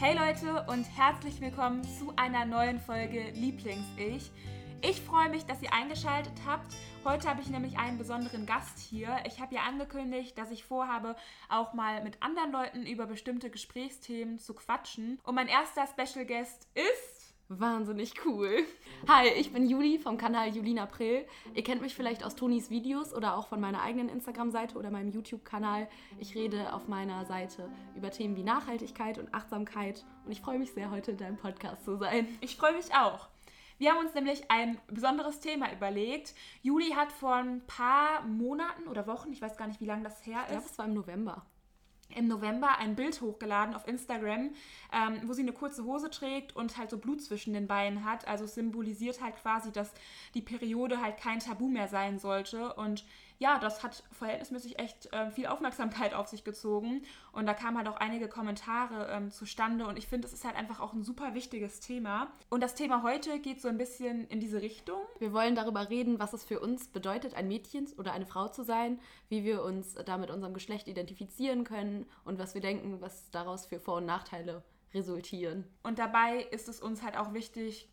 Hey Leute und herzlich willkommen zu einer neuen Folge Lieblings-Ich. Ich freue mich, dass ihr eingeschaltet habt. Heute habe ich nämlich einen besonderen Gast hier. Ich habe ja angekündigt, dass ich vorhabe, auch mal mit anderen Leuten über bestimmte Gesprächsthemen zu quatschen. Und mein erster Special Guest ist Wahnsinnig cool. Hi, ich bin Juli vom Kanal Julina April. Ihr kennt mich vielleicht aus Tonis Videos oder auch von meiner eigenen Instagram-Seite oder meinem YouTube-Kanal. Ich rede auf meiner Seite über Themen wie Nachhaltigkeit und Achtsamkeit und ich freue mich sehr, heute in deinem Podcast zu sein. Ich freue mich auch. Wir haben uns nämlich ein besonderes Thema überlegt. Juli hat vor ein paar Monaten oder Wochen, ich weiß gar nicht, wie lange das her ist. Ich glaube, es war im November im November ein Bild hochgeladen auf Instagram, ähm, wo sie eine kurze Hose trägt und halt so Blut zwischen den Beinen hat. Also symbolisiert halt quasi, dass die Periode halt kein Tabu mehr sein sollte. Und ja, das hat verhältnismäßig echt äh, viel Aufmerksamkeit auf sich gezogen. Und da kamen halt auch einige Kommentare ähm, zustande. Und ich finde, es ist halt einfach auch ein super wichtiges Thema. Und das Thema heute geht so ein bisschen in diese Richtung. Wir wollen darüber reden, was es für uns bedeutet, ein Mädchen oder eine Frau zu sein, wie wir uns da mit unserem Geschlecht identifizieren können und was wir denken, was daraus für Vor- und Nachteile resultieren. Und dabei ist es uns halt auch wichtig,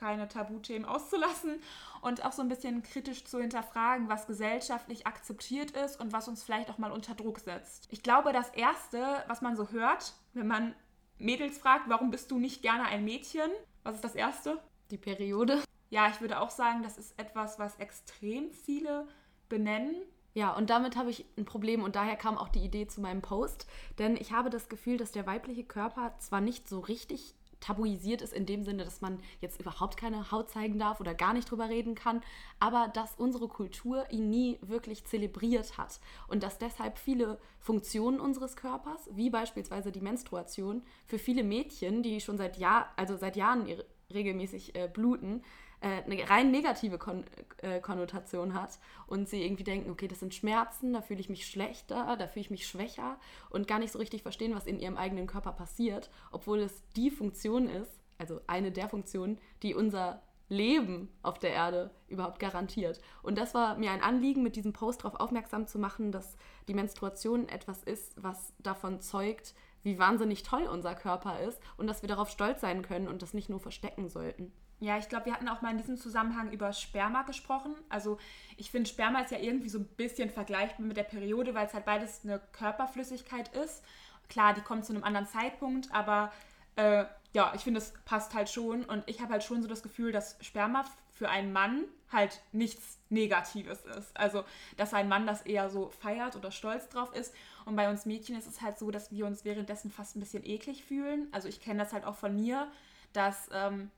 keine Tabuthemen auszulassen und auch so ein bisschen kritisch zu hinterfragen, was gesellschaftlich akzeptiert ist und was uns vielleicht auch mal unter Druck setzt. Ich glaube, das Erste, was man so hört, wenn man Mädels fragt, warum bist du nicht gerne ein Mädchen? Was ist das Erste? Die Periode. Ja, ich würde auch sagen, das ist etwas, was extrem viele benennen. Ja, und damit habe ich ein Problem und daher kam auch die Idee zu meinem Post, denn ich habe das Gefühl, dass der weibliche Körper zwar nicht so richtig tabuisiert ist in dem Sinne, dass man jetzt überhaupt keine Haut zeigen darf oder gar nicht drüber reden kann, aber dass unsere Kultur ihn nie wirklich zelebriert hat und dass deshalb viele Funktionen unseres Körpers, wie beispielsweise die Menstruation, für viele Mädchen, die schon seit Jahr, also seit Jahren regelmäßig äh, bluten, äh, eine rein negative Kon äh, Konnotation hat und sie irgendwie denken, okay, das sind Schmerzen, da fühle ich mich schlechter, da fühle ich mich schwächer und gar nicht so richtig verstehen, was in ihrem eigenen Körper passiert, obwohl es die Funktion ist, also eine der Funktionen, die unser Leben auf der Erde überhaupt garantiert. Und das war mir ein Anliegen, mit diesem Post darauf aufmerksam zu machen, dass die Menstruation etwas ist, was davon zeugt, wie wahnsinnig toll unser Körper ist und dass wir darauf stolz sein können und das nicht nur verstecken sollten. Ja, ich glaube, wir hatten auch mal in diesem Zusammenhang über Sperma gesprochen. Also ich finde, Sperma ist ja irgendwie so ein bisschen vergleichbar mit der Periode, weil es halt beides eine Körperflüssigkeit ist. Klar, die kommt zu einem anderen Zeitpunkt, aber äh, ja, ich finde, es passt halt schon. Und ich habe halt schon so das Gefühl, dass Sperma für einen Mann halt nichts Negatives ist. Also, dass ein Mann das eher so feiert oder stolz drauf ist. Und bei uns Mädchen ist es halt so, dass wir uns währenddessen fast ein bisschen eklig fühlen. Also, ich kenne das halt auch von mir, dass ähm,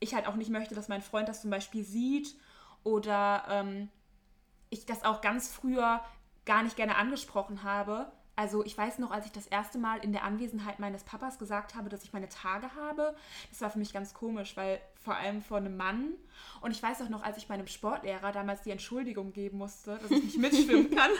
ich halt auch nicht möchte, dass mein Freund das zum Beispiel sieht oder ähm, ich das auch ganz früher gar nicht gerne angesprochen habe. Also ich weiß noch, als ich das erste Mal in der Anwesenheit meines Papas gesagt habe, dass ich meine Tage habe, das war für mich ganz komisch, weil vor allem vor einem Mann. Und ich weiß auch noch, als ich meinem Sportlehrer damals die Entschuldigung geben musste, dass ich nicht mitschwimmen kann.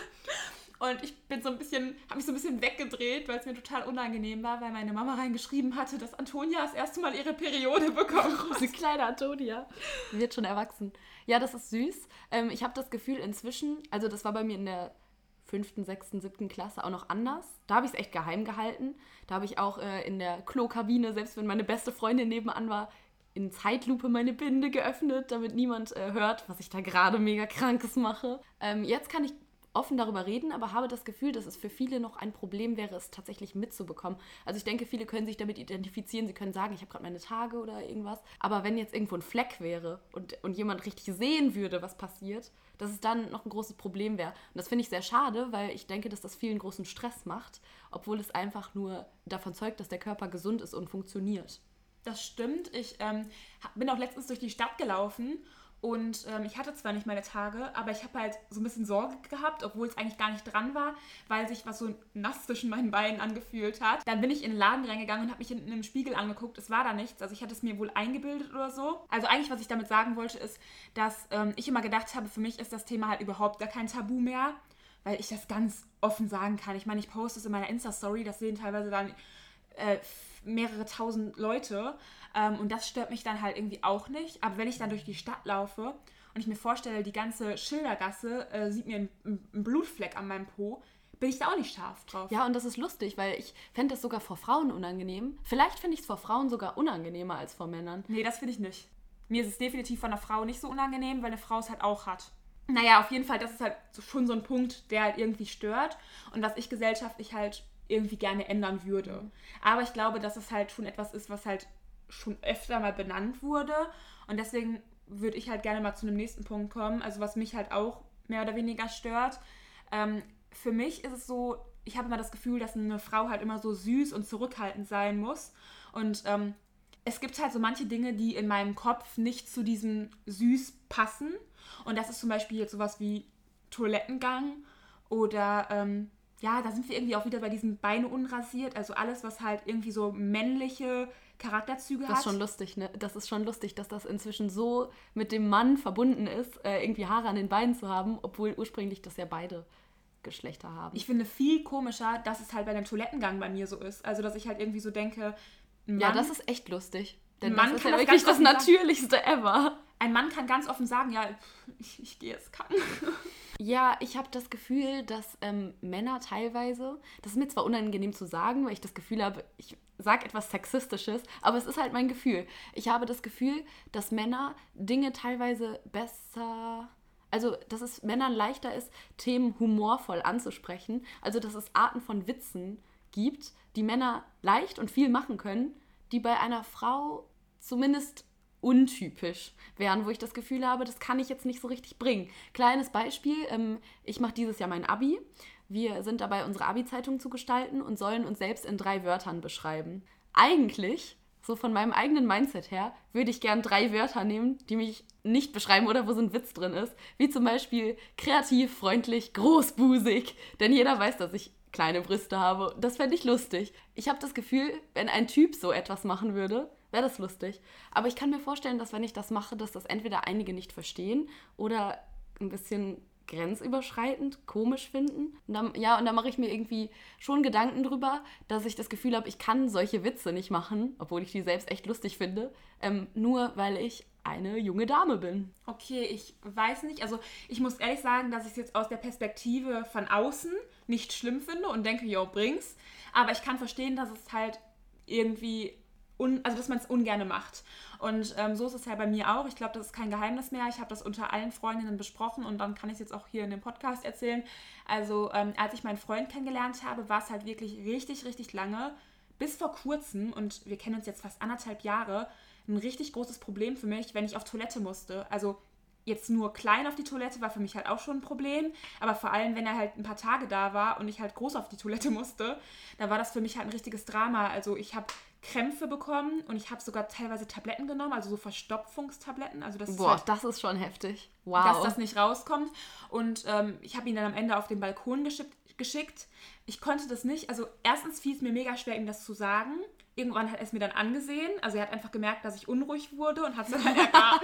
Und ich bin so ein bisschen, habe mich so ein bisschen weggedreht, weil es mir total unangenehm war, weil meine Mama reingeschrieben hatte, dass Antonia das erste Mal ihre Periode bekommen hat. Diese kleine Antonia. Wird schon erwachsen. Ja, das ist süß. Ähm, ich habe das Gefühl inzwischen, also das war bei mir in der fünften, sechsten, siebten Klasse auch noch anders. Da habe ich es echt geheim gehalten. Da habe ich auch äh, in der Klokabine, selbst wenn meine beste Freundin nebenan war, in Zeitlupe meine Binde geöffnet, damit niemand äh, hört, was ich da gerade mega krankes mache. Ähm, jetzt kann ich offen darüber reden, aber habe das Gefühl, dass es für viele noch ein Problem wäre, es tatsächlich mitzubekommen. Also ich denke, viele können sich damit identifizieren, sie können sagen, ich habe gerade meine Tage oder irgendwas. Aber wenn jetzt irgendwo ein Fleck wäre und, und jemand richtig sehen würde, was passiert, dass es dann noch ein großes Problem wäre. Und das finde ich sehr schade, weil ich denke, dass das vielen großen Stress macht, obwohl es einfach nur davon zeugt, dass der Körper gesund ist und funktioniert. Das stimmt. Ich ähm, bin auch letztens durch die Stadt gelaufen und ähm, ich hatte zwar nicht meine Tage, aber ich habe halt so ein bisschen Sorge gehabt, obwohl es eigentlich gar nicht dran war, weil sich was so nass zwischen meinen Beinen angefühlt hat. Dann bin ich in den Laden reingegangen und habe mich in einem Spiegel angeguckt. Es war da nichts. Also ich hatte es mir wohl eingebildet oder so. Also eigentlich, was ich damit sagen wollte, ist, dass ähm, ich immer gedacht habe, für mich ist das Thema halt überhaupt gar kein Tabu mehr, weil ich das ganz offen sagen kann. Ich meine, ich poste es in meiner Insta-Story, das sehen teilweise dann äh, mehrere tausend Leute. Ähm, und das stört mich dann halt irgendwie auch nicht. Aber wenn ich dann durch die Stadt laufe und ich mir vorstelle, die ganze Schildergasse äh, sieht mir einen, einen Blutfleck an meinem Po, bin ich da auch nicht scharf drauf. Ja, und das ist lustig, weil ich fände das sogar vor Frauen unangenehm. Vielleicht finde ich es vor Frauen sogar unangenehmer als vor Männern. Nee, das finde ich nicht. Mir ist es definitiv von einer Frau nicht so unangenehm, weil eine Frau es halt auch hat. Naja, auf jeden Fall, das ist halt schon so ein Punkt, der halt irgendwie stört und was ich gesellschaftlich halt irgendwie gerne ändern würde. Aber ich glaube, dass es halt schon etwas ist, was halt schon öfter mal benannt wurde und deswegen würde ich halt gerne mal zu einem nächsten Punkt kommen, also was mich halt auch mehr oder weniger stört. Ähm, für mich ist es so, ich habe immer das Gefühl, dass eine Frau halt immer so süß und zurückhaltend sein muss und ähm, es gibt halt so manche Dinge, die in meinem Kopf nicht zu diesem süß passen. Und das ist zum Beispiel jetzt sowas wie Toilettengang oder ähm, ja, da sind wir irgendwie auch wieder bei diesen Beine unrasiert. Also alles, was halt irgendwie so männliche Charakterzüge Das hat. ist schon lustig, ne? Das ist schon lustig, dass das inzwischen so mit dem Mann verbunden ist, äh, irgendwie Haare an den Beinen zu haben, obwohl ursprünglich das ja beide Geschlechter haben. ich finde viel komischer, dass es halt bei dem Toilettengang bei mir so ist. Also, dass ich halt irgendwie so denke, ein ja, Mann, das ist echt lustig. Denn Mann das ist kann ja das wirklich das sagen. Natürlichste ever. ein Mann kann ganz offen sagen, ja, ich, ich gehe jetzt kacken. Ja, ich habe das Gefühl, dass ähm, Männer teilweise, das ist mir zwar unangenehm zu sagen, weil ich das Gefühl habe, ich sage etwas Sexistisches, aber es ist halt mein Gefühl. Ich habe das Gefühl, dass Männer Dinge teilweise besser, also dass es Männern leichter ist, Themen humorvoll anzusprechen. Also dass es Arten von Witzen gibt, die Männer leicht und viel machen können, die bei einer Frau zumindest untypisch wären, wo ich das Gefühl habe, das kann ich jetzt nicht so richtig bringen. Kleines Beispiel, ähm, ich mache dieses Jahr mein Abi. Wir sind dabei, unsere Abi-Zeitung zu gestalten und sollen uns selbst in drei Wörtern beschreiben. Eigentlich, so von meinem eigenen Mindset her, würde ich gern drei Wörter nehmen, die mich nicht beschreiben oder wo so ein Witz drin ist. Wie zum Beispiel kreativ, freundlich, großbusig. Denn jeder weiß, dass ich kleine Brüste habe. Das fände ich lustig. Ich habe das Gefühl, wenn ein Typ so etwas machen würde, wäre das lustig. Aber ich kann mir vorstellen, dass wenn ich das mache, dass das entweder einige nicht verstehen oder ein bisschen grenzüberschreitend, komisch finden. Und dann, ja, und da mache ich mir irgendwie schon Gedanken drüber, dass ich das Gefühl habe, ich kann solche Witze nicht machen, obwohl ich die selbst echt lustig finde, ähm, nur weil ich eine junge Dame bin. Okay, ich weiß nicht. Also ich muss ehrlich sagen, dass ich es jetzt aus der Perspektive von außen nicht schlimm finde und denke, yo, bring's. Aber ich kann verstehen, dass es halt irgendwie, un also dass man es ungerne macht. Und ähm, so ist es ja bei mir auch. Ich glaube, das ist kein Geheimnis mehr. Ich habe das unter allen Freundinnen besprochen und dann kann ich es jetzt auch hier in dem Podcast erzählen. Also ähm, als ich meinen Freund kennengelernt habe, war es halt wirklich richtig, richtig lange, bis vor kurzem, und wir kennen uns jetzt fast anderthalb Jahre, ein richtig großes Problem für mich, wenn ich auf Toilette musste. Also jetzt nur klein auf die Toilette war für mich halt auch schon ein Problem, aber vor allem, wenn er halt ein paar Tage da war und ich halt groß auf die Toilette musste, da war das für mich halt ein richtiges Drama. Also ich habe Krämpfe bekommen und ich habe sogar teilweise Tabletten genommen, also so Verstopfungstabletten, also das ist Boah, halt das ist schon heftig. dass Wow. das nicht rauskommt. Und ähm, ich habe ihn dann am Ende auf den Balkon geschickt, geschickt. Ich konnte das nicht. Also erstens fiel es mir mega schwer, ihm das zu sagen. Irgendwann hat er es mir dann angesehen. Also er hat einfach gemerkt, dass ich unruhig wurde und hat es dann halt erkannt.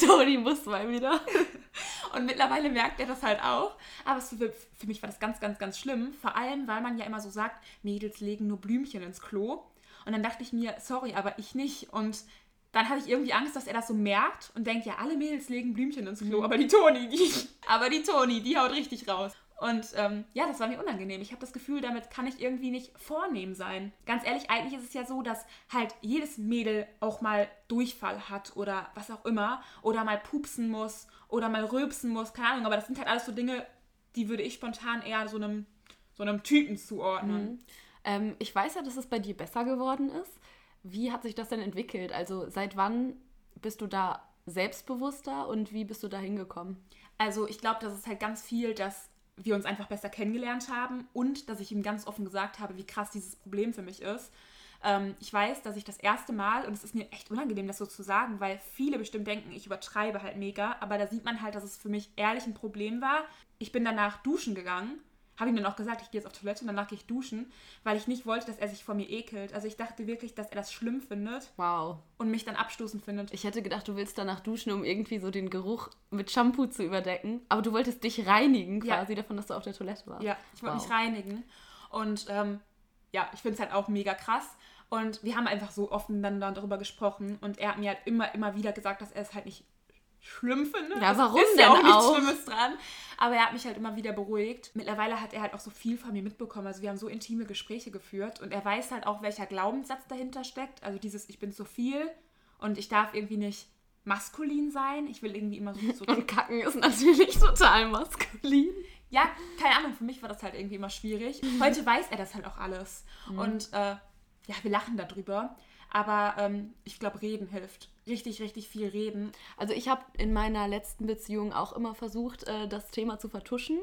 Toni muss mal wieder. Und mittlerweile merkt er das halt auch. Aber für, für mich war das ganz, ganz, ganz schlimm. Vor allem, weil man ja immer so sagt, Mädels legen nur Blümchen ins Klo. Und dann dachte ich mir, sorry, aber ich nicht. Und dann hatte ich irgendwie Angst, dass er das so merkt und denkt, ja, alle Mädels legen Blümchen ins Klo, aber die Toni, die, aber die Toni, die haut richtig raus. Und ähm, ja, das war mir unangenehm. Ich habe das Gefühl, damit kann ich irgendwie nicht vornehm sein. Ganz ehrlich, eigentlich ist es ja so, dass halt jedes Mädel auch mal Durchfall hat oder was auch immer. Oder mal pupsen muss oder mal rülpsen muss, keine Ahnung. Aber das sind halt alles so Dinge, die würde ich spontan eher so einem, so einem Typen zuordnen. Ähm, ich weiß ja, dass es bei dir besser geworden ist. Wie hat sich das denn entwickelt? Also seit wann bist du da selbstbewusster und wie bist du da hingekommen? Also ich glaube, das ist halt ganz viel, dass wir uns einfach besser kennengelernt haben und dass ich ihm ganz offen gesagt habe, wie krass dieses Problem für mich ist. Ähm, ich weiß, dass ich das erste Mal, und es ist mir echt unangenehm, das so zu sagen, weil viele bestimmt denken, ich übertreibe halt mega, aber da sieht man halt, dass es für mich ehrlich ein Problem war. Ich bin danach duschen gegangen, habe ihm dann auch gesagt, ich gehe jetzt auf Toilette und danach gehe ich duschen, weil ich nicht wollte, dass er sich vor mir ekelt. Also ich dachte wirklich, dass er das schlimm findet Wow. und mich dann abstoßend findet. Ich hätte gedacht, du willst danach duschen, um irgendwie so den Geruch mit Shampoo zu überdecken. Aber du wolltest dich reinigen Ja. quasi davon, dass du auf der Toilette warst. Ja, ich wollte Wow. mich reinigen. Und ähm, ja, ich finde es halt auch mega krass. Und wir haben einfach so offen dann darüber gesprochen. Und er hat mir halt immer, immer wieder gesagt, dass er es halt nicht schlimm finde. Ja, Es warum ist denn ja auch nichts auch? Schlimmes dran. Aber er hat mich halt immer wieder beruhigt. Mittlerweile hat er halt auch so viel von mir mitbekommen. Also wir haben so intime Gespräche geführt und er weiß halt auch, welcher Glaubenssatz dahinter steckt. Also dieses, ich bin zu viel und ich darf irgendwie nicht maskulin sein. Ich will irgendwie immer so, so Und Kacken ist natürlich total maskulin. ja, keine Ahnung, für mich war das halt irgendwie immer schwierig. Heute weiß er das halt auch alles. Und äh, ja, wir lachen darüber. Aber ähm, ich glaube, reden hilft. Richtig, richtig viel reden. Also ich habe in meiner letzten Beziehung auch immer versucht, äh, das Thema zu vertuschen.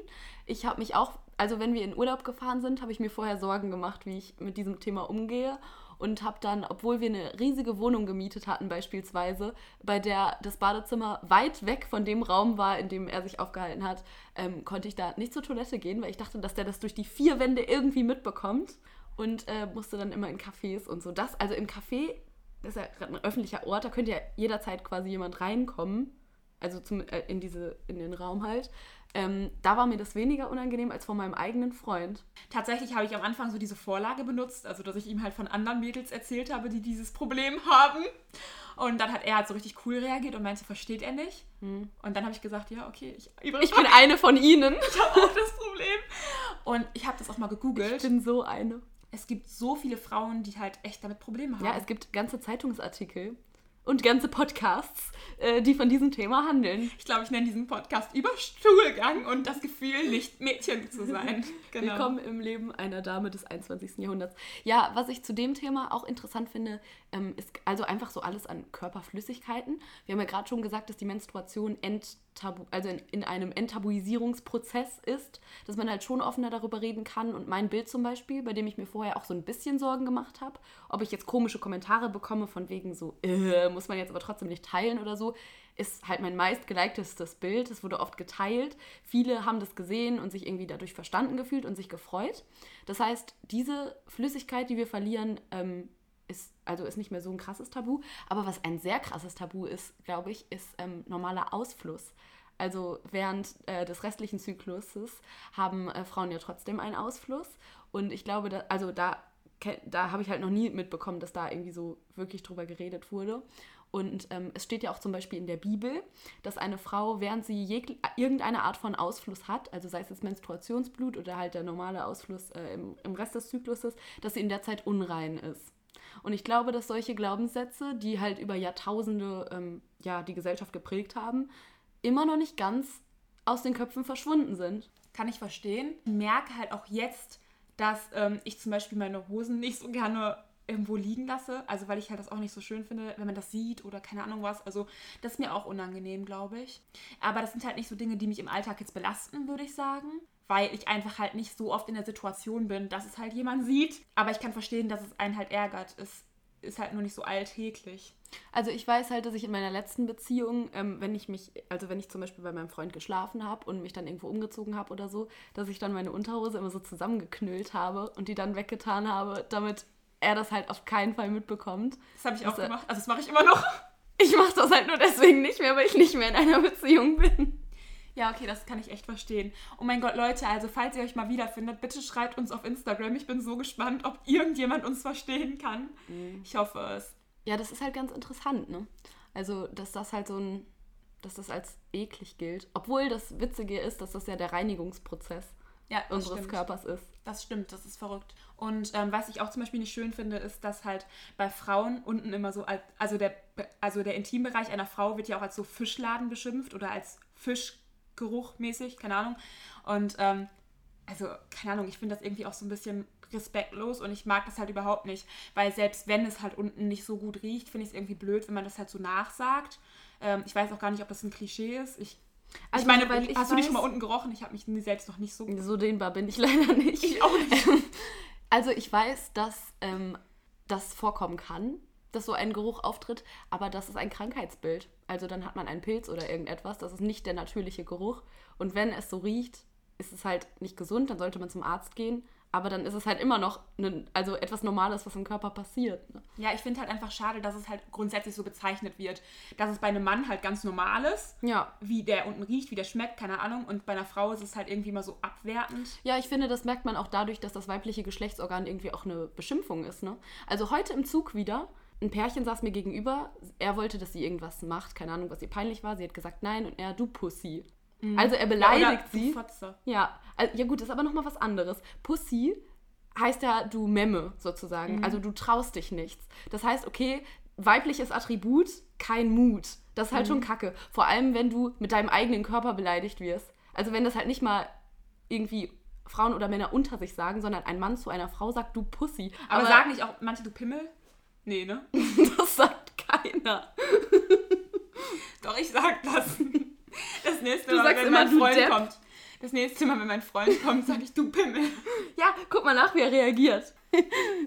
Ich habe mich auch, also wenn wir in Urlaub gefahren sind, habe ich mir vorher Sorgen gemacht, wie ich mit diesem Thema umgehe. Und habe dann, obwohl wir eine riesige Wohnung gemietet hatten beispielsweise, bei der das Badezimmer weit weg von dem Raum war, in dem er sich aufgehalten hat, ähm, konnte ich da nicht zur Toilette gehen, weil ich dachte, dass der das durch die vier Wände irgendwie mitbekommt. Und äh, musste dann immer in Cafés und so. Das, also im Café, das ist ja gerade ein öffentlicher Ort, da könnte ja jederzeit quasi jemand reinkommen. Also zum, äh, in, diese, in den Raum halt. Ähm, da war mir das weniger unangenehm als von meinem eigenen Freund. Tatsächlich habe ich am Anfang so diese Vorlage benutzt, also dass ich ihm halt von anderen Mädels erzählt habe, die dieses Problem haben. Und dann hat er halt so richtig cool reagiert und meinte, versteht er nicht. Und dann habe ich gesagt, ja, okay, ich, Ich bin eine von ihnen. ich habe auch das Problem. Und ich habe das auch mal gegoogelt. Ich bin so eine. Es gibt so viele Frauen, die halt echt damit Probleme haben. Ja, es gibt ganze Zeitungsartikel und ganze Podcasts, äh, die von diesem Thema handeln. ich glaube, ich nenne diesen Podcast Überstuhlgang und das Gefühl, nicht Mädchen zu sein. Genau. Willkommen im Leben einer Dame des 21. Jahrhunderts. Ja, was ich zu dem Thema auch interessant finde, ähm, ist also einfach so alles an Körperflüssigkeiten. Wir haben ja gerade schon gesagt, dass die Menstruation enttabu also in, in einem Enttabuisierungsprozess ist, dass man halt schon offener darüber reden kann. Und mein Bild zum Beispiel, bei dem ich mir vorher auch so ein bisschen Sorgen gemacht habe, ob ich jetzt komische Kommentare bekomme von wegen so, äh, muss man jetzt aber trotzdem nicht teilen oder so, ist halt mein meist gelikedestes Bild. Es wurde oft geteilt. Viele haben das gesehen und sich irgendwie dadurch verstanden gefühlt und sich gefreut. Das heißt, diese Flüssigkeit, die wir verlieren, ähm, ist also ist nicht mehr so ein krasses Tabu. Aber was ein sehr krasses Tabu ist, glaube ich, ist ähm, normaler Ausfluss. Also während äh, des restlichen Zykluses haben äh, Frauen ja trotzdem einen Ausfluss. Und ich glaube, da, also da, da habe ich halt noch nie mitbekommen, dass da irgendwie so wirklich drüber geredet wurde. Und ähm, es steht ja auch zum Beispiel in der Bibel, dass eine Frau, während sie irgendeine Art von Ausfluss hat, also sei es jetzt Menstruationsblut oder halt der normale Ausfluss äh, im, im Rest des Zykluses, dass sie in der Zeit unrein ist. Und ich glaube, dass solche Glaubenssätze, die halt über Jahrtausende ähm, ja, die Gesellschaft geprägt haben, immer noch nicht ganz aus den Köpfen verschwunden sind. Kann ich verstehen. Ich merke halt auch jetzt, dass ähm, ich zum Beispiel meine Hosen nicht so gerne irgendwo liegen lasse. Also weil ich halt das auch nicht so schön finde, wenn man das sieht oder keine Ahnung was. Also das ist mir auch unangenehm, glaube ich. Aber das sind halt nicht so Dinge, die mich im Alltag jetzt belasten, würde ich sagen. Weil ich einfach halt nicht so oft in der Situation bin, dass es halt jemand sieht. Aber ich kann verstehen, dass es einen halt ärgert. Es ist halt nur nicht so alltäglich. Also ich weiß halt, dass ich in meiner letzten Beziehung, ähm, wenn ich mich, also wenn ich zum Beispiel bei meinem Freund geschlafen habe und mich dann irgendwo umgezogen habe oder so, dass ich dann meine Unterhose immer so zusammengeknüllt habe und die dann weggetan habe, damit er das halt auf keinen Fall mitbekommt. Das habe ich auch Das, gemacht. Also das mache ich immer noch. Ich mache das halt nur deswegen nicht mehr, weil ich nicht mehr in einer Beziehung bin. Ja, okay, das kann ich echt verstehen. Oh mein Gott, Leute, also falls ihr euch mal wiederfindet, bitte schreibt uns auf Instagram. Ich bin so gespannt, ob irgendjemand uns verstehen kann. Ich hoffe es. Ja, das ist halt ganz interessant, ne? Also, dass das halt so ein, dass das als eklig gilt. Obwohl das Witzige ist, dass das ja der Reinigungsprozess Ja, unseres stimmt. Körpers ist. Das stimmt, das ist verrückt. Und ähm, was ich auch zum Beispiel nicht schön finde, ist, dass halt bei Frauen unten immer so, als, also der, also der Intimbereich einer Frau wird ja auch als so Fischladen beschimpft oder als Fischgeruch mäßig, keine Ahnung. Und ähm, also, keine Ahnung, ich finde das irgendwie auch so ein bisschen respektlos und ich mag das halt überhaupt nicht, weil selbst wenn es halt unten nicht so gut riecht, finde ich es irgendwie blöd, wenn man das halt so nachsagt. Ähm, ich weiß auch gar nicht, ob das ein Klischee ist. Ich, Also, ich meine, ich hast du nicht weiß- schon mal unten gerochen? Ich habe mich selbst noch nicht so So dehnbar bin ich leider nicht. Ich auch nicht. Also ich weiß, dass ähm, das vorkommen kann, dass so ein Geruch auftritt, aber das ist ein Krankheitsbild. Also dann hat man einen Pilz oder irgendetwas, das ist nicht der natürliche Geruch. Und wenn es so riecht, ist es halt nicht gesund, dann sollte man zum Arzt gehen. Aber dann ist es halt immer noch ne, also etwas Normales, was im Körper passiert. Ne? Ja, ich finde halt einfach schade, dass es halt grundsätzlich so bezeichnet wird. Dass es bei einem Mann halt ganz normal ist, Ja. wie der unten riecht, wie der schmeckt, keine Ahnung. Und bei einer Frau ist es halt irgendwie immer so abwertend. Ja, ich finde, das merkt man auch dadurch, dass das weibliche Geschlechtsorgan irgendwie auch eine Beschimpfung ist. Ne? Also heute im Zug wieder ein Pärchen saß mir gegenüber. Er wollte, dass sie irgendwas macht. Keine Ahnung, was ihr peinlich war. Sie hat gesagt nein und er, du Pussy. Also er beleidigt Mhm. Ja, sie. Fotze. Ja, also, ja gut, das ist aber nochmal was anderes. Pussy heißt ja, du Memme sozusagen. Also du traust dich nichts. Das heißt, okay, weibliches Attribut, kein Mut. Das ist halt schon kacke. Vor allem, wenn du mit deinem eigenen Körper beleidigt wirst. Also wenn das halt nicht mal irgendwie Frauen oder Männer unter sich sagen, sondern ein Mann zu einer Frau sagt, du Pussy. Aber, sagen nicht auch manche, du Pimmel? Nee, ne? das sagt keiner. Doch, ich sag das. Das nächste Du Mal, wenn immer, mein Freund Depp. kommt. Das nächste Mal, wenn mein Freund kommt, sag ich, du Pimmel. Ja, guck mal nach, wie er reagiert.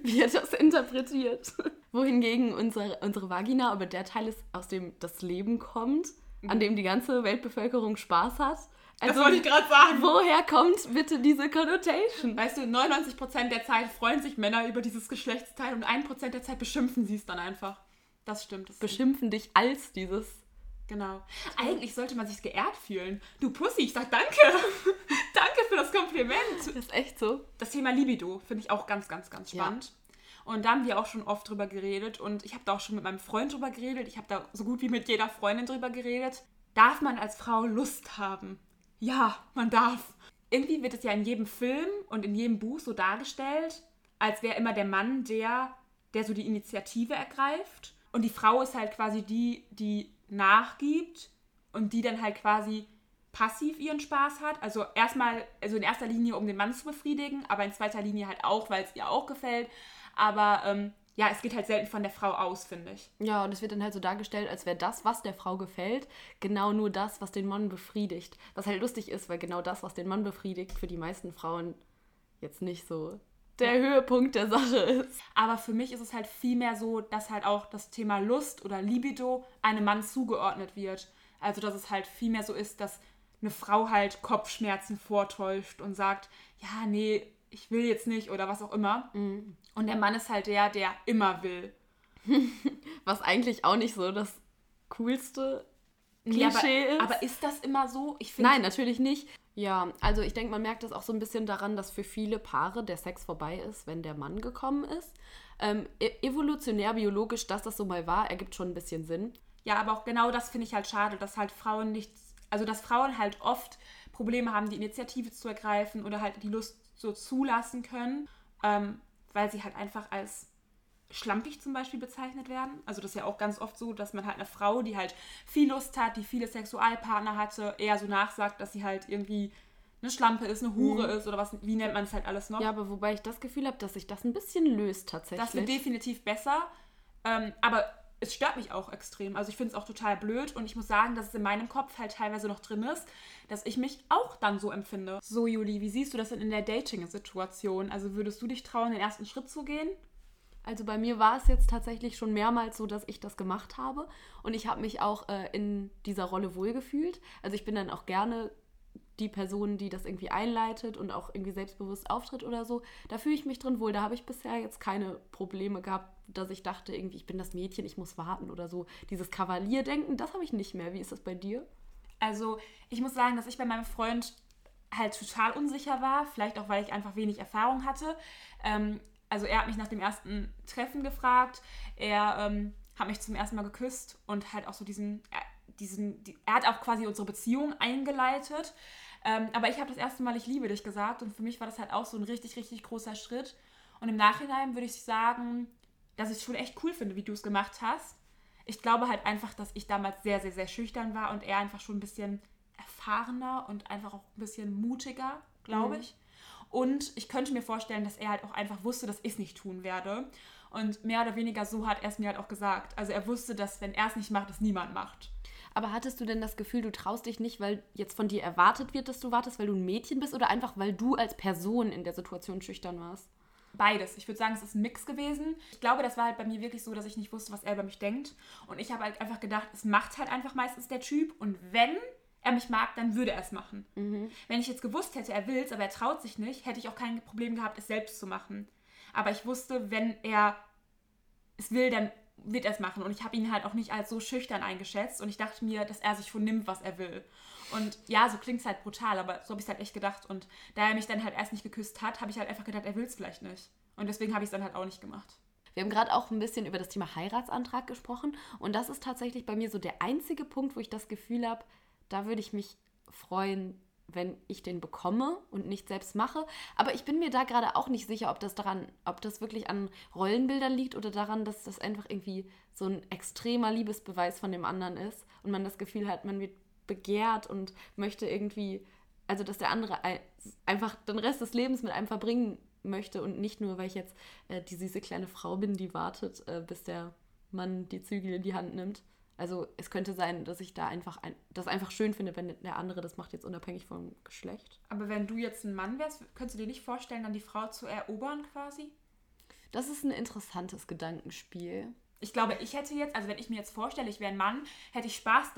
wie er das interpretiert. Wohingegen unsere, unsere Vagina, aber der Teil ist, aus dem das Leben kommt, an dem die ganze Weltbevölkerung Spaß hat. Das Also, wollte ich gerade sagen. woher kommt bitte diese Connotation? Weißt du, 99% der Zeit freuen sich Männer über dieses Geschlechtsteil und 1% der Zeit beschimpfen sie es dann einfach. Das stimmt. Das stimmt. Beschimpfen dich als dieses. Genau. Eigentlich sollte man sich geehrt fühlen. Du Pussy, ich sag danke. danke für das Kompliment. Das ist echt so. Das Thema Libido finde ich auch ganz, ganz, ganz Ja. spannend. Und da haben wir auch schon oft drüber geredet und ich habe da auch schon mit meinem Freund drüber geredet. Ich habe da so gut wie mit jeder Freundin drüber geredet. Darf man als Frau Lust haben? Ja, man darf. Irgendwie wird es ja in jedem Film und in jedem Buch so dargestellt, als wäre immer der Mann der, der so die Initiative ergreift. Und die Frau ist halt quasi die, die nachgibt und die dann halt quasi passiv ihren Spaß hat. Also erstmal, also in erster Linie, um den Mann zu befriedigen, aber in zweiter Linie halt auch, weil es ihr auch gefällt. Aber ähm, ja, es geht halt selten von der Frau aus, finde ich. Ja, und es wird dann halt so dargestellt, als wäre das, was der Frau gefällt, genau nur das, was den Mann befriedigt. Was halt lustig ist, weil genau das, was den Mann befriedigt, für die meisten Frauen jetzt nicht so der Höhepunkt der Sache ist. Aber für mich ist es halt vielmehr so, dass halt auch das Thema Lust oder Libido einem Mann zugeordnet wird. Also dass es halt vielmehr so ist, dass eine Frau halt Kopfschmerzen vortäuscht und sagt, ja, nee, ich will jetzt nicht oder was auch immer. Und der Mann ist halt der, der immer will. Was eigentlich auch nicht so das coolste Nee, aber, Klischee ist. aber ist das immer so? Ich Nein, natürlich nicht. Ja, also ich denke, man merkt das auch so ein bisschen daran, dass für viele Paare der Sex vorbei ist, wenn der Mann gekommen ist. Ähm, e- evolutionär, biologisch, dass das so mal war, ergibt schon ein bisschen Sinn. Ja, aber auch genau das finde ich halt schade, dass halt Frauen nicht, also dass Frauen halt oft Probleme haben, die Initiative zu ergreifen oder halt die Lust so zulassen können, ähm, weil sie halt einfach als schlampig zum Beispiel bezeichnet werden. Also das ist ja auch ganz oft so, dass man halt eine Frau, die halt viel Lust hat, die viele Sexualpartner hatte, eher so nachsagt, dass sie halt irgendwie eine Schlampe ist, eine Hure ist oder was, wie nennt man es halt alles noch. Ja, aber wobei ich das Gefühl habe, dass sich das ein bisschen löst tatsächlich. Das wird definitiv besser. Ähm, aber es stört mich auch extrem. Also ich finde es auch total blöd und ich muss sagen, dass es in meinem Kopf halt teilweise noch drin ist, dass ich mich auch dann so empfinde. So, Juli, wie siehst du das denn in der Dating-Situation? Also würdest du dich trauen, den ersten Schritt zu gehen? Also bei mir war es jetzt tatsächlich schon mehrmals so, dass ich das gemacht habe und ich habe mich auch äh, in dieser Rolle wohlgefühlt. Also ich bin dann auch gerne die Person, die das irgendwie einleitet und auch irgendwie selbstbewusst auftritt oder so. Da fühle ich mich drin wohl. Da habe ich bisher jetzt keine Probleme gehabt, dass ich dachte, irgendwie, ich bin das Mädchen, ich muss warten oder so. Dieses Kavalierdenken, das habe ich nicht mehr. Wie ist das bei dir? Also ich muss sagen, dass ich bei meinem Freund halt total unsicher war, vielleicht auch, weil ich einfach wenig Erfahrung hatte. Ähm, also er hat mich nach dem ersten Treffen gefragt, er ähm, hat mich zum ersten Mal geküsst und halt auch so diesen, äh, diesen die, er hat auch quasi unsere Beziehung eingeleitet. Ähm, aber ich habe das erste Mal ich liebe dich gesagt und für mich war das halt auch so ein richtig, richtig großer Schritt. Und im Nachhinein würde ich sagen, dass ich es schon echt cool finde, wie du es gemacht hast. Ich glaube halt einfach, dass ich damals sehr, sehr, sehr schüchtern war und er einfach schon ein bisschen erfahrener und einfach auch ein bisschen mutiger, glaube ich. Und ich könnte mir vorstellen, dass er halt auch einfach wusste, dass ich es nicht tun werde. Und mehr oder weniger so hat er es mir halt auch gesagt. Also er wusste, dass wenn er es nicht macht, es niemand macht. Aber hattest du denn das Gefühl, du traust dich nicht, weil jetzt von dir erwartet wird, dass du wartest, weil du ein Mädchen bist oder einfach, weil du als Person in der Situation schüchtern warst? Beides. Ich würde sagen, es ist ein Mix gewesen. Ich glaube, das war halt bei mir wirklich so, dass ich nicht wusste, was er über mich denkt. Und ich habe halt einfach gedacht, es macht halt einfach meistens der Typ. Und wenn er mich mag, dann würde er es machen. Wenn ich jetzt gewusst hätte, er will es, aber er traut sich nicht, hätte ich auch kein Problem gehabt, es selbst zu machen. Aber ich wusste, wenn er es will, dann wird er es machen. Und ich habe ihn halt auch nicht als so schüchtern eingeschätzt. Und ich dachte mir, dass er sich von nimmt, was er will. Und ja, so klingt es halt brutal, aber so habe ich es halt echt gedacht. Und da er mich dann halt erst nicht geküsst hat, habe ich halt einfach gedacht, er will es vielleicht nicht. Und deswegen habe ich es dann halt auch nicht gemacht. Wir haben gerade auch ein bisschen über das Thema Heiratsantrag gesprochen und das ist tatsächlich bei mir so der einzige Punkt, wo ich das Gefühl habe, da würde ich mich freuen, wenn ich den bekomme und nicht selbst mache. Aber ich bin mir da gerade auch nicht sicher, ob das daran, ob das wirklich an Rollenbildern liegt oder daran, dass das einfach irgendwie so ein extremer Liebesbeweis von dem anderen ist und man das Gefühl hat, man wird begehrt und möchte irgendwie, also dass der andere einfach den Rest des Lebens mit einem verbringen möchte und nicht nur, weil ich jetzt äh, die süße kleine Frau bin, die wartet, äh, bis der Mann die Zügel in die Hand nimmt. Also es könnte sein, dass ich da einfach ein, das einfach schön finde, wenn der andere das macht, jetzt unabhängig vom Geschlecht. Aber wenn du jetzt ein Mann wärst, könntest du dir nicht vorstellen, dann die Frau zu erobern quasi? Das ist ein interessantes Gedankenspiel. Ich glaube, ich hätte jetzt, also wenn ich mir jetzt vorstelle, ich wäre ein Mann, hätte ich Spaß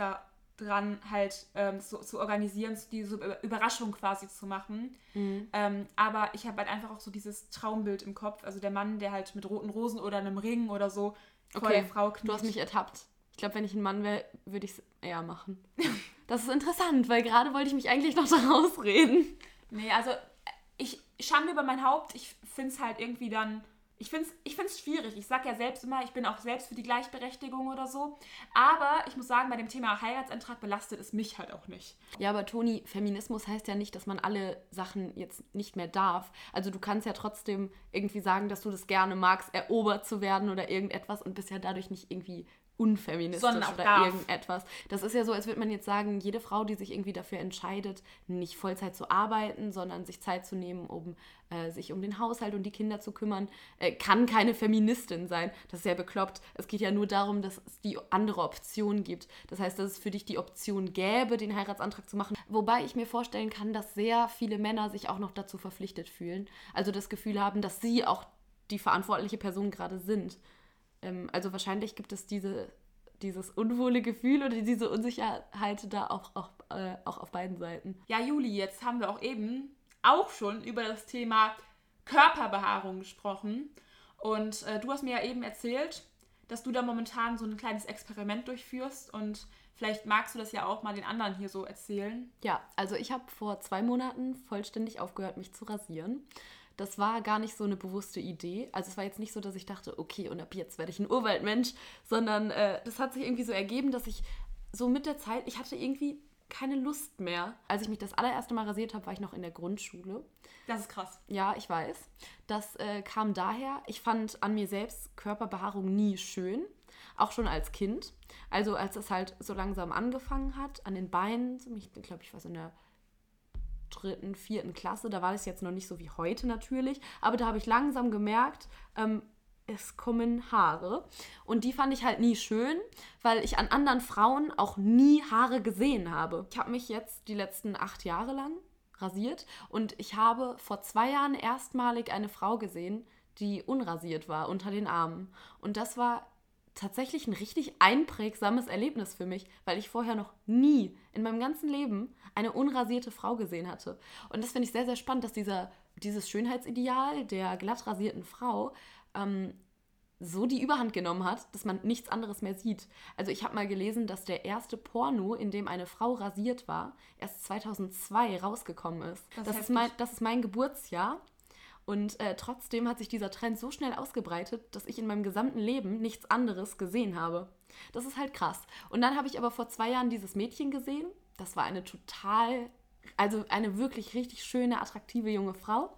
daran, halt ähm, so, zu organisieren, diese Überraschung quasi zu machen. Mhm. Ähm, aber ich habe halt einfach auch so dieses Traumbild im Kopf. Also der Mann, der halt mit roten Rosen oder einem Ring oder so vor okay, der Frau kniet. Du hast mich ertappt glaube, wenn ich ein Mann wäre, würde ich es eher machen. Das ist interessant, weil gerade wollte ich mich eigentlich noch da rausreden. Nee, also ich Schande über mein Haupt. Ich finde es halt irgendwie dann. Ich finde es ich find's schwierig. Ich sage ja selbst immer, ich bin auch selbst für die Gleichberechtigung oder so. Aber ich muss sagen, bei dem Thema Heiratsantrag belastet es mich halt auch nicht. Ja, aber Toni, Feminismus heißt ja nicht, dass man alle Sachen jetzt nicht mehr darf. Also du kannst ja trotzdem irgendwie sagen, dass du das gerne magst, erobert zu werden oder irgendetwas und bist ja dadurch nicht irgendwie unfeministisch oder darf. irgendetwas. Das ist ja so, als würde man jetzt sagen, jede Frau, die sich irgendwie dafür entscheidet, nicht Vollzeit zu arbeiten, sondern sich Zeit zu nehmen, um äh, sich um den Haushalt und die Kinder zu kümmern, äh, kann keine Feministin sein. Das ist ja bekloppt. Es geht ja nur darum, dass es die andere Option gibt. Das heißt, dass es für dich die Option gäbe, den Heiratsantrag zu machen. Wobei ich mir vorstellen kann, dass sehr viele Männer sich auch noch dazu verpflichtet fühlen. Also das Gefühl haben, dass sie auch die verantwortliche Person gerade sind. Ähm, also wahrscheinlich gibt es diese, dieses unwohle Gefühl oder diese Unsicherheit da auch, auch, äh, auch auf beiden Seiten. Ja, Juli, jetzt haben wir auch eben auch schon über das Thema Körperbehaarung gesprochen. Und äh, du hast mir ja eben erzählt, dass du da momentan so ein kleines Experiment durchführst und vielleicht magst du das ja auch mal den anderen hier so erzählen. Ja, also ich habe vor zwei Monaten vollständig aufgehört, mich zu rasieren das war gar nicht so eine bewusste Idee. Also es war jetzt nicht so, dass ich dachte, okay, und ab jetzt werde ich ein Urwaldmensch, sondern äh, das hat sich irgendwie so ergeben, dass ich so mit der Zeit, ich hatte irgendwie keine Lust mehr. Als ich mich das allererste Mal rasiert habe, war ich noch in der Grundschule. Das ist krass. Ja, ich weiß. Das äh, kam daher, ich fand an mir selbst Körperbehaarung nie schön. Auch schon als Kind. Also als es halt so langsam angefangen hat, an den Beinen, ich glaube, ich war so in der dritten, vierten Klasse. Da war das jetzt noch nicht so wie heute natürlich. Aber da habe ich langsam gemerkt, ähm, es kommen Haare. Und die fand ich halt nie schön, weil ich an anderen Frauen auch nie Haare gesehen habe. Ich habe mich jetzt die letzten acht Jahre lang rasiert und ich habe vor zwei Jahren erstmalig eine Frau gesehen, die unrasiert war unter den Armen. Und das war tatsächlich ein richtig einprägsames Erlebnis für mich, weil ich vorher noch nie in meinem ganzen Leben eine unrasierte Frau gesehen hatte. Und das finde ich sehr, sehr spannend, dass dieser, dieses Schönheitsideal der glatt rasierten Frau ähm, so die Überhand genommen hat, dass man nichts anderes mehr sieht. Also ich habe mal gelesen, dass der erste Porno, in dem eine Frau rasiert war, erst 2002 rausgekommen ist. Das, das ist, mein, das ist mein Geburtsjahr. Und äh, trotzdem hat sich dieser Trend so schnell ausgebreitet, dass ich in meinem gesamten Leben nichts anderes gesehen habe. Das ist halt krass. Und dann habe ich aber vor zwei Jahren dieses Mädchen gesehen. Das war eine total, also eine wirklich richtig schöne, attraktive junge Frau.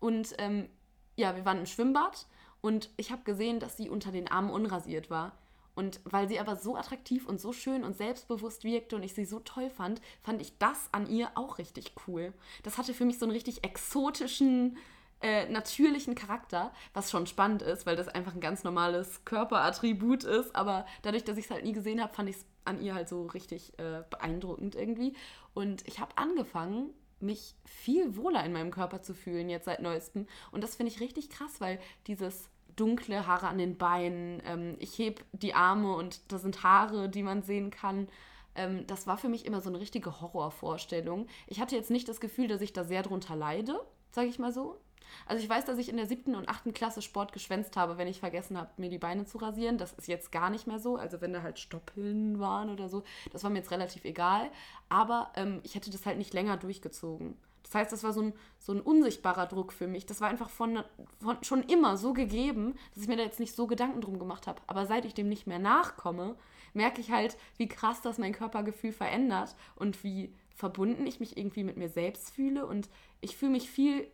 Und ähm, ja, wir waren im Schwimmbad und ich habe gesehen, dass sie unter den Armen unrasiert war. Und weil sie aber so attraktiv und so schön und selbstbewusst wirkte und ich sie so toll fand, fand ich das an ihr auch richtig cool. Das hatte für mich so einen richtig exotischen, äh, natürlichen Charakter, was schon spannend ist, weil das einfach ein ganz normales Körperattribut ist. Aber dadurch, dass ich es halt nie gesehen habe, fand ich es an ihr halt so richtig äh, beeindruckend irgendwie. Und ich habe angefangen, mich viel wohler in meinem Körper zu fühlen, jetzt seit neuestem. Und das finde ich richtig krass, weil dieses dunkle Haare an den Beinen, ähm, ich heb die Arme und da sind Haare, die man sehen kann. Ähm, das war für mich immer so eine richtige Horrorvorstellung. Ich hatte jetzt nicht das Gefühl, dass ich da sehr drunter leide, sage ich mal so. Also ich weiß, dass ich in der siebten und achten Klasse Sport geschwänzt habe, wenn ich vergessen habe, mir die Beine zu rasieren. Das ist jetzt gar nicht mehr so. Also wenn da halt Stoppeln waren oder so, das war mir jetzt relativ egal. Aber ähm, ich hätte das halt nicht länger durchgezogen. Das heißt, das war so ein, so ein unsichtbarer Druck für mich. Das war einfach von, von schon immer so gegeben, dass ich mir da jetzt nicht so Gedanken drum gemacht habe. Aber seit ich dem nicht mehr nachkomme, merke ich halt, wie krass das mein Körpergefühl verändert und wie verbunden ich mich irgendwie mit mir selbst fühle. Und ich fühle mich viel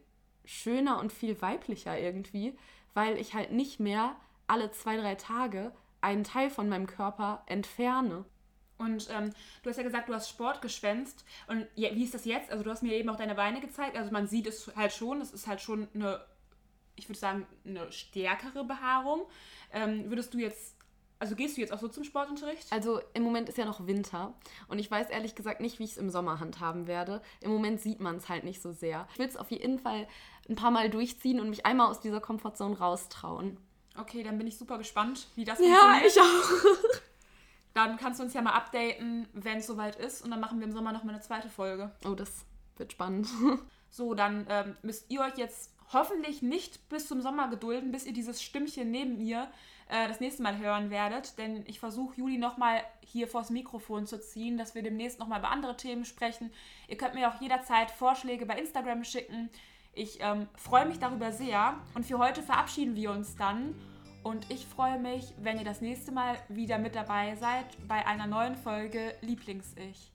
schöner und viel weiblicher irgendwie, weil ich halt nicht mehr alle zwei, drei Tage einen Teil von meinem Körper entferne. Und ähm, du hast ja gesagt, du hast Sport geschwänzt. Und ja, wie ist das jetzt? Also du hast mir eben auch deine Beine gezeigt. Also man sieht es halt schon. Es ist halt schon eine, ich würde sagen, eine stärkere Behaarung. Ähm, würdest du jetzt, also gehst du jetzt auch so zum Sportunterricht? Also im Moment ist ja noch Winter. Und ich weiß ehrlich gesagt nicht, wie ich es im Sommer handhaben werde. Im Moment sieht man es halt nicht so sehr. Ich will es auf jeden Fall ein paar Mal durchziehen und mich einmal aus dieser Komfortzone raustrauen. Okay, dann bin ich super gespannt, wie das funktioniert. Ja, ich auch. Dann kannst du uns ja mal updaten, wenn es soweit ist. Und dann machen wir im Sommer nochmal eine zweite Folge. Oh, das wird spannend. so, dann ähm, müsst ihr euch jetzt hoffentlich nicht bis zum Sommer gedulden, bis ihr dieses Stimmchen neben mir äh, das nächste Mal hören werdet. Denn ich versuche Juli nochmal hier vors Mikrofon zu ziehen, dass wir demnächst nochmal über andere Themen sprechen. Ihr könnt mir auch jederzeit Vorschläge bei Instagram schicken. Ich ähm, freue mich darüber sehr. Und für heute verabschieden wir uns dann. Und ich freue mich, wenn ihr das nächste Mal wieder mit dabei seid bei einer neuen Folge Lieblings-Ich.